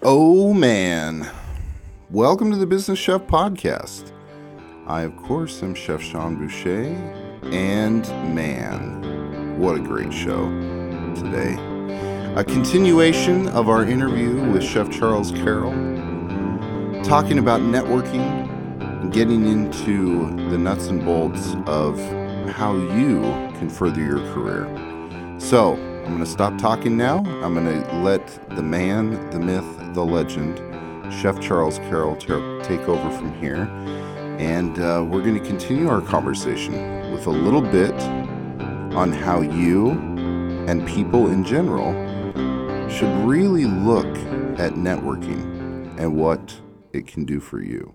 Oh man. Welcome to the Business Chef Podcast. I, of course, am Chef Sean Boucher, and man, what a great show today. A continuation of our interview with Chef Charles Carroll, talking about networking and getting into the nuts and bolts of how you can further your career. So, I'm going to stop talking now. I'm going to let the man, the myth, the legend, Chef Charles Carroll, ter- take over from here. And uh, we're going to continue our conversation with a little bit on how you and people in general should really look at networking and what it can do for you.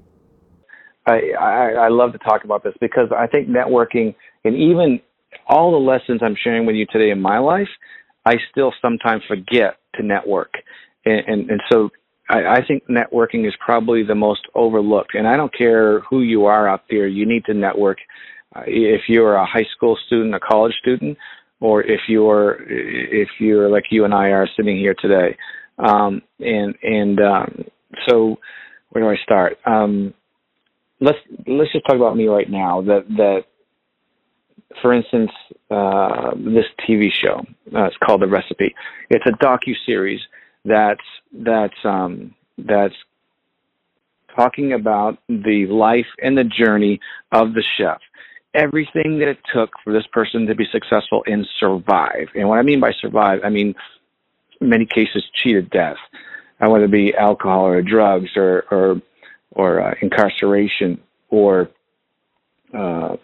I, I, I love to talk about this because I think networking and even all the lessons I'm sharing with you today in my life, I still sometimes forget to network. And, and, and so I, I think networking is probably the most overlooked. And I don't care who you are out there, you need to network. Uh, if you're a high school student, a college student, or if you're if you're like you and I are sitting here today, um, and and um, so where do I start? Um, let's let's just talk about me right now. That that for instance, uh, this TV show. Uh, it's called The Recipe. It's a docu series that's that's um, that's talking about the life and the journey of the chef. Everything that it took for this person to be successful and survive. And what I mean by survive, I mean in many cases cheated death, uh, whether it be alcohol or drugs or or or uh, incarceration or uh,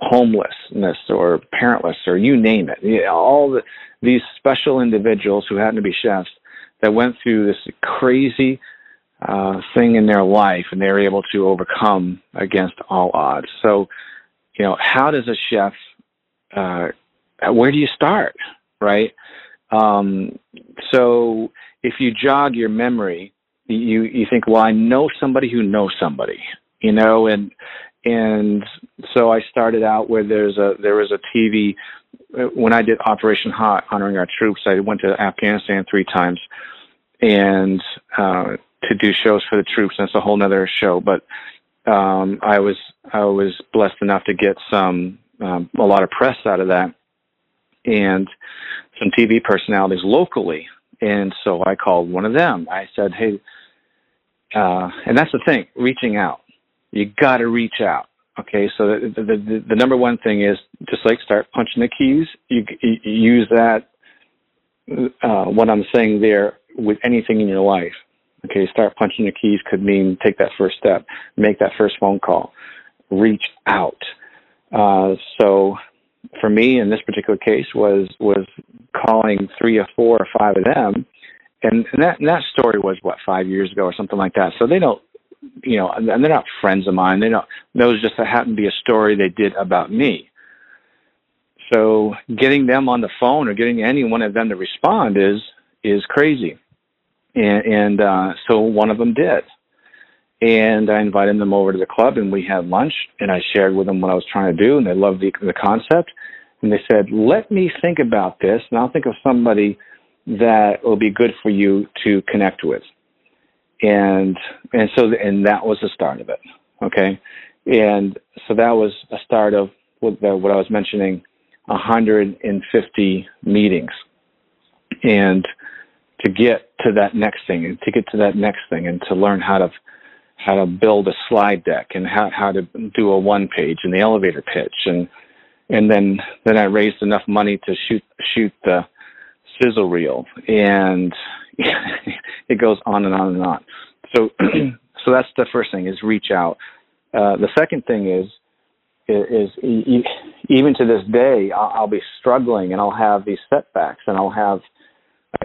homelessness or parentless or you name it. You know, all the, these special individuals who happen to be chefs that went through this crazy uh, thing in their life and they were able to overcome against all odds. So, you know, how does a chef, uh, where do you start, right? Um, so if you jog your memory, you, you think, well, I know somebody who knows somebody, you know, and, and so I started out where there's a, there was a TV, when I did Operation Hot, honoring our troops, I went to Afghanistan three times and uh, to do shows for the troops. That's a whole nother show. But um, I was I was blessed enough to get some um, a lot of press out of that, and some TV personalities locally. And so I called one of them. I said, "Hey," uh, and that's the thing, reaching out. You got to reach out. Okay, so the, the, the, number one thing is just like start punching the keys. You, you use that. Uh, what I'm saying there with anything in your life. Okay, start punching the keys could mean take that first step, make that first phone call, reach out. Uh, so for me in this particular case was was calling three or four or five of them, and, and that and that story was what five years ago or something like that. So they don't, you know, and they're not friends of mine. They don't. Those just happened to be a story they did about me. So getting them on the phone or getting any one of them to respond is is crazy. And, and uh, so one of them did. And I invited them over to the club and we had lunch and I shared with them what I was trying to do and they loved the, the concept. And they said, let me think about this and I'll think of somebody that will be good for you to connect with. And, and so, and that was the start of it. Okay. And so that was a start of what, the, what I was mentioning, 150 meetings. And to get to that next thing and to get to that next thing and to learn how to how to build a slide deck and how how to do a one page and the elevator pitch and and then then I raised enough money to shoot shoot the sizzle reel and it goes on and on and on. So so that's the first thing is reach out. Uh, the second thing is is, even to this day I'll, I'll be struggling and I'll have these setbacks and I'll have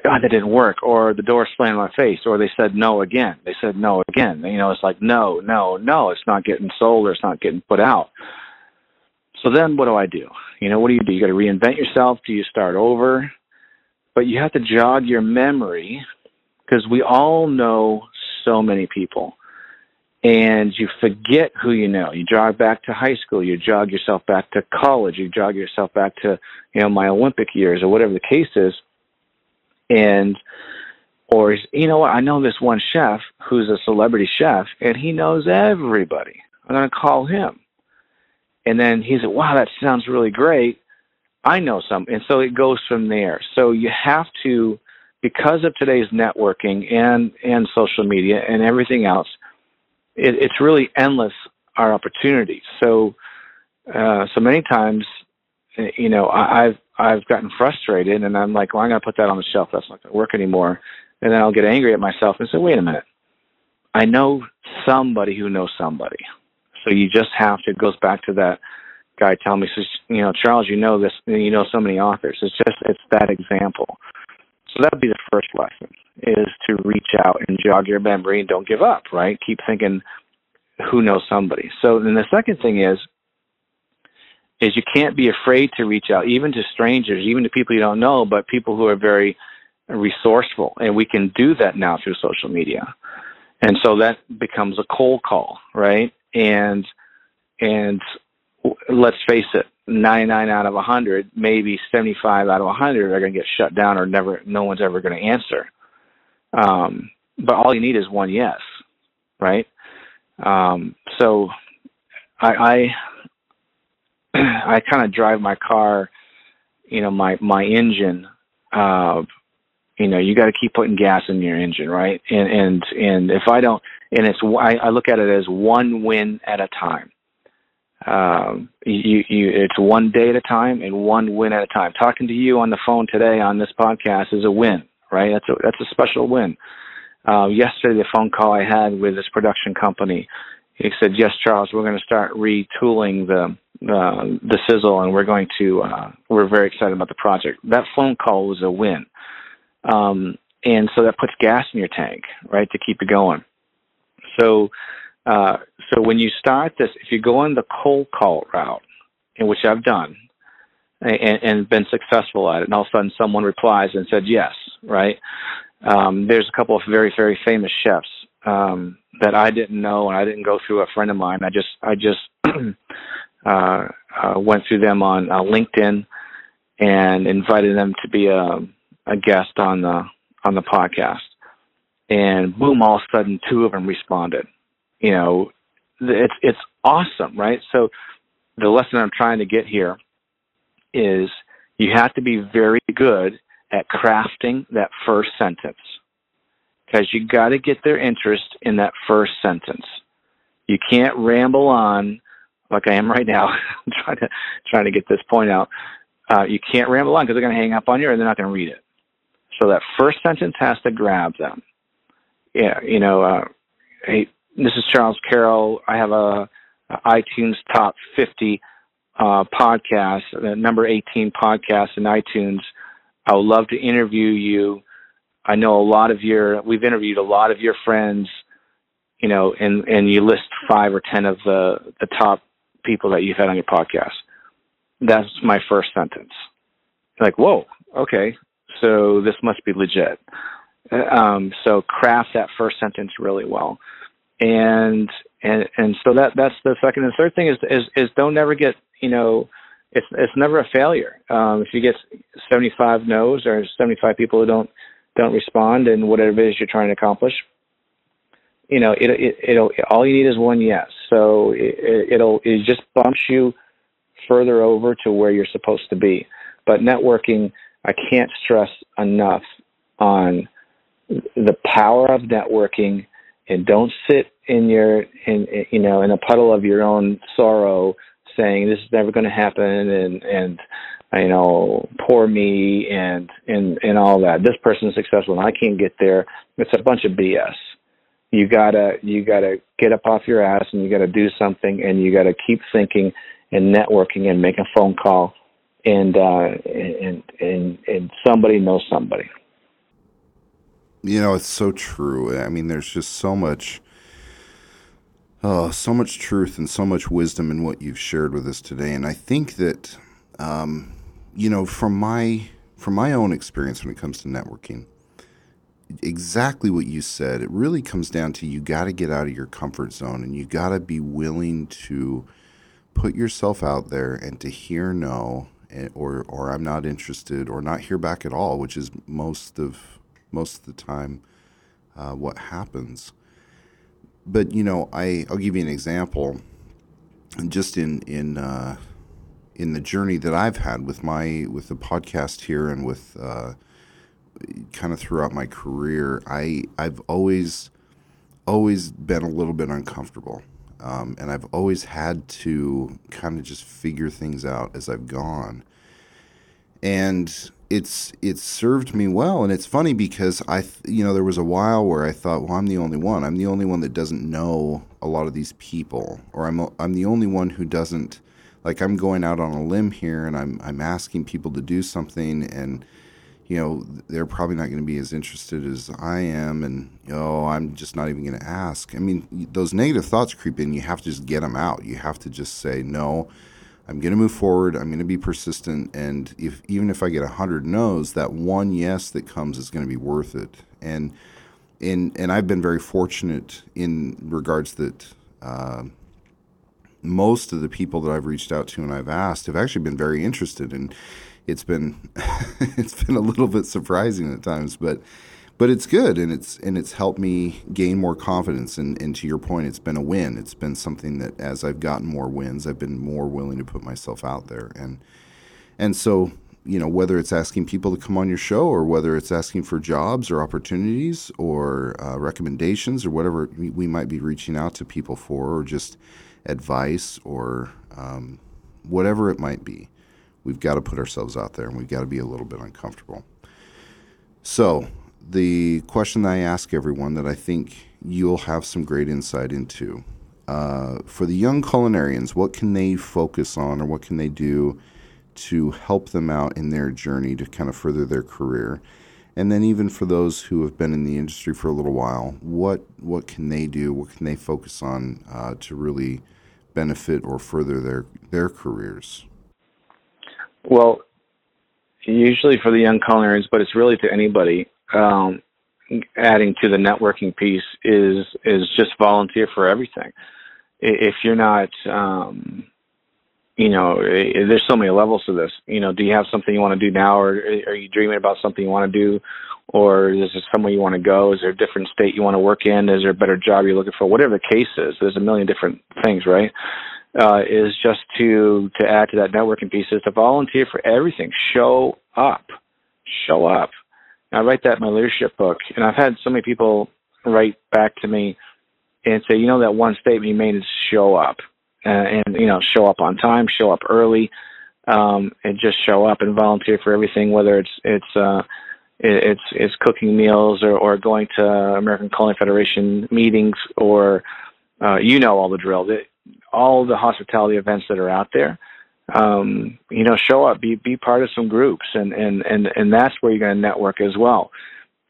God, that didn't work, or the door slammed in my face, or they said no again. They said no again. You know, it's like no, no, no. It's not getting sold, or it's not getting put out. So then, what do I do? You know, what do you do? You got to reinvent yourself. Do you start over? But you have to jog your memory because we all know so many people and you forget who you know. You jog back to high school, you jog yourself back to college, you jog yourself back to, you know, my Olympic years or whatever the case is. And, or, you know what, I know this one chef who's a celebrity chef and he knows everybody. I'm going to call him. And then he said, wow, that sounds really great. I know some. And so it goes from there. So you have to, because of today's networking and, and social media and everything else, it, it's really endless our opportunities. So, uh, so many times, you know, I, I've I've gotten frustrated, and I'm like, well, I'm going to put that on the shelf. That's not going to work anymore. And then I'll get angry at myself and say, wait a minute, I know somebody who knows somebody. So you just have to. It goes back to that guy telling me, says, you know, Charles, you know this, you know so many authors. It's just it's that example. So that would be the first lesson is to reach out and jog your memory and don't give up, right? Keep thinking who knows somebody. So then the second thing is is you can't be afraid to reach out even to strangers, even to people you don't know, but people who are very resourceful. And we can do that now through social media. And so that becomes a cold call, right? And and let's face it, 99 out of 100, maybe 75 out of 100 are going to get shut down or never, no one's ever going to answer. Um, but all you need is one yes, right? Um, so I, I, I kind of drive my car, you know, my, my engine, uh, you know, you got to keep putting gas in your engine, right? And, and, and if I don't, and it's, I, I look at it as one win at a time um, you, you, it's one day at a time and one win at a time. Talking to you on the phone today on this podcast is a win, right? That's a, that's a special win. Uh, yesterday, the phone call I had with this production company, he said, "Yes, Charles, we're going to start retooling the uh, the sizzle, and we're going to uh, we're very excited about the project." That phone call was a win, um, and so that puts gas in your tank, right, to keep it going. So uh, so when you start this, if you go on the cold call route, in which I've done, and, and been successful at it, and all of a sudden someone replies and said yes, right? Um, there's a couple of very very famous chefs um, that I didn't know, and I didn't go through a friend of mine. I just I just uh, uh, went through them on uh, LinkedIn and invited them to be a, a guest on the on the podcast. And boom! All of a sudden, two of them responded you know, it's it's awesome, right? So the lesson I'm trying to get here is you have to be very good at crafting that first sentence because you got to get their interest in that first sentence. You can't ramble on like I am right now, trying to trying to get this point out. Uh, you can't ramble on because they're going to hang up on you and they're not going to read it. So that first sentence has to grab them. Yeah, you know, uh, hey, this is Charles Carroll. I have a, a iTunes top 50 uh, podcast, the number 18 podcast in iTunes. I would love to interview you. I know a lot of your, we've interviewed a lot of your friends, you know, and, and you list five or 10 of the, the top people that you've had on your podcast. That's my first sentence. Like, whoa, okay, so this must be legit. Um, so craft that first sentence really well and and and so that that's the second and third thing is is is don't ever get you know it's it's never a failure. Um, if you get 75 no's or 75 people who don't don't respond and whatever it is you're trying to accomplish you know it, it it'll all you need is one yes. So it, it'll it just bumps you further over to where you're supposed to be. But networking i can't stress enough on the power of networking and don't sit in your in you know in a puddle of your own sorrow saying this is never going to happen and and you know poor me and and and all that. This person's successful and i can't get there. It's a bunch of bs you gotta you gotta get up off your ass and you gotta do something and you gotta keep thinking and networking and make a phone call and uh and and and somebody knows somebody You know, it's so true. I mean, there's just so much, oh, so much truth and so much wisdom in what you've shared with us today. And I think that, um, you know, from my from my own experience when it comes to networking, exactly what you said. It really comes down to you got to get out of your comfort zone and you got to be willing to put yourself out there and to hear no eh, or or I'm not interested or not hear back at all, which is most of most of the time uh, what happens. But you know, I I'll give you an example. Just in in uh, in the journey that I've had with my with the podcast here and with uh, kind of throughout my career, I I've always always been a little bit uncomfortable, um, and I've always had to kind of just figure things out as I've gone, and it's it's served me well. And it's funny because I you know there was a while where I thought, well, I'm the only one. I'm the only one that doesn't know a lot of these people, or I'm I'm the only one who doesn't like I'm going out on a limb here and I'm I'm asking people to do something and you know, they're probably not going to be as interested as I am, and oh, I'm just not even going to ask. I mean, those negative thoughts creep in. You have to just get them out. You have to just say no. I'm going to move forward. I'm going to be persistent, and if even if I get a hundred no's, that one yes that comes is going to be worth it. And and and I've been very fortunate in regards that. Uh, most of the people that I've reached out to and I've asked have actually been very interested And it's been it's been a little bit surprising at times, but but it's good and it's and it's helped me gain more confidence and, and to your point it's been a win it's been something that as i've gotten more wins i've been more willing to put myself out there and and so you know whether it's asking people to come on your show or whether it's asking for jobs or opportunities or uh, recommendations or whatever we might be reaching out to people for or just advice or um, whatever it might be we've got to put ourselves out there and we've got to be a little bit uncomfortable. So, the question that I ask everyone that I think you'll have some great insight into uh, for the young culinarians, what can they focus on or what can they do to help them out in their journey to kind of further their career? And then even for those who have been in the industry for a little while, what what can they do? What can they focus on uh, to really benefit or further their their careers? Well, usually for the young culinarians, but it's really to anybody. Um, adding to the networking piece is is just volunteer for everything. If you're not, um, you know, there's so many levels to this. You know, do you have something you want to do now, or are you dreaming about something you want to do, or is there somewhere you want to go? Is there a different state you want to work in? Is there a better job you're looking for? Whatever the case is, there's a million different things, right? uh, is just to to add to that networking piece is to volunteer for everything. Show up, show up. I write that in my leadership book, and I've had so many people write back to me and say, you know, that one statement you made is show up, uh, and you know, show up on time, show up early, um, and just show up and volunteer for everything, whether it's it's uh, it's it's cooking meals or, or going to American Culinary Federation meetings or uh, you know all the drill all the hospitality events that are out there. Um, you know, show up, be be part of some groups, and and and and that's where you're going to network as well.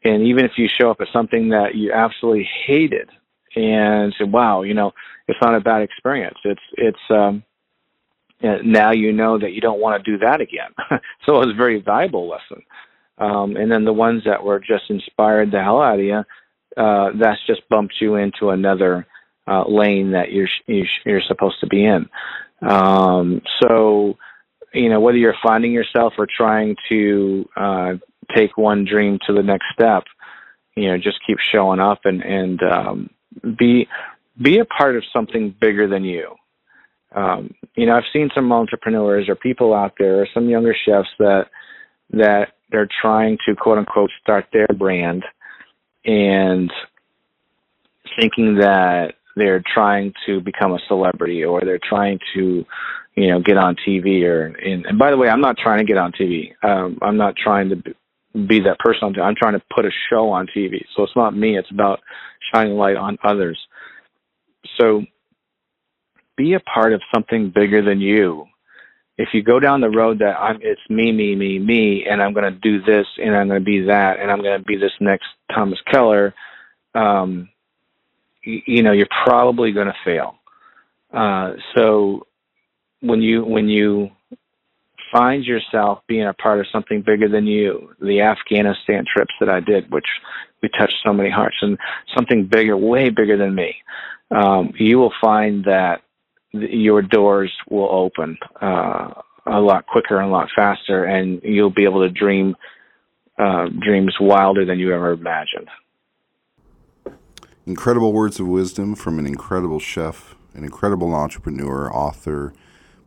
And even if you show up at something that you absolutely hated, and say, "Wow, you know, it's not a bad experience," it's it's um, now you know that you don't want to do that again. so it was a very valuable lesson. Um, and then the ones that were just inspired the hell out of you, uh, that's just bumped you into another uh, lane that you're you're supposed to be in. Um, so, you know, whether you're finding yourself or trying to uh, take one dream to the next step, you know, just keep showing up and and um, be be a part of something bigger than you. Um, you know, I've seen some entrepreneurs or people out there, or some younger chefs that that they're trying to quote unquote start their brand and thinking that they're trying to become a celebrity or they're trying to you know get on TV or and, and by the way I'm not trying to get on TV um, I'm not trying to be that person I'm trying to put a show on TV so it's not me. It's about shining light on others. So be a part of something bigger than you. If you go down the road that I'm, it's me, me, me, me, and I'm going to do this, and I'm going to be that, and I'm going to be this next Thomas Keller, um, you, know, you're probably going to fail. Uh, so when you when you find yourself being a part of something bigger than you, the Afghanistan trips that I did, which we touched so many hearts, and something bigger, way bigger than me, um, you will find that your doors will open uh, a lot quicker and a lot faster, and you'll be able to dream uh, dreams wilder than you ever imagined. Incredible words of wisdom from an incredible chef, an incredible entrepreneur, author,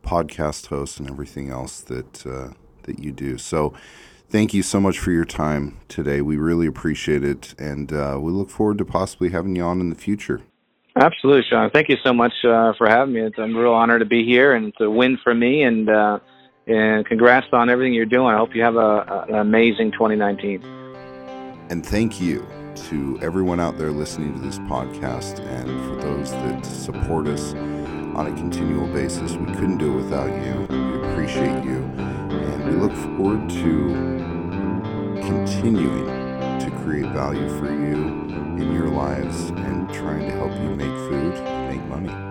podcast host, and everything else that uh, that you do. So, thank you so much for your time today. We really appreciate it, and uh, we look forward to possibly having you on in the future. Absolutely, Sean. Thank you so much uh, for having me. It's a real honor to be here, and it's a win for me. And uh, and congrats on everything you're doing. I hope you have a, an amazing 2019. And thank you to everyone out there listening to this podcast, and for those that support us on a continual basis. We couldn't do it without you. We appreciate you, and we look forward to continuing to create value for you in your lives and trying to help you make food make money.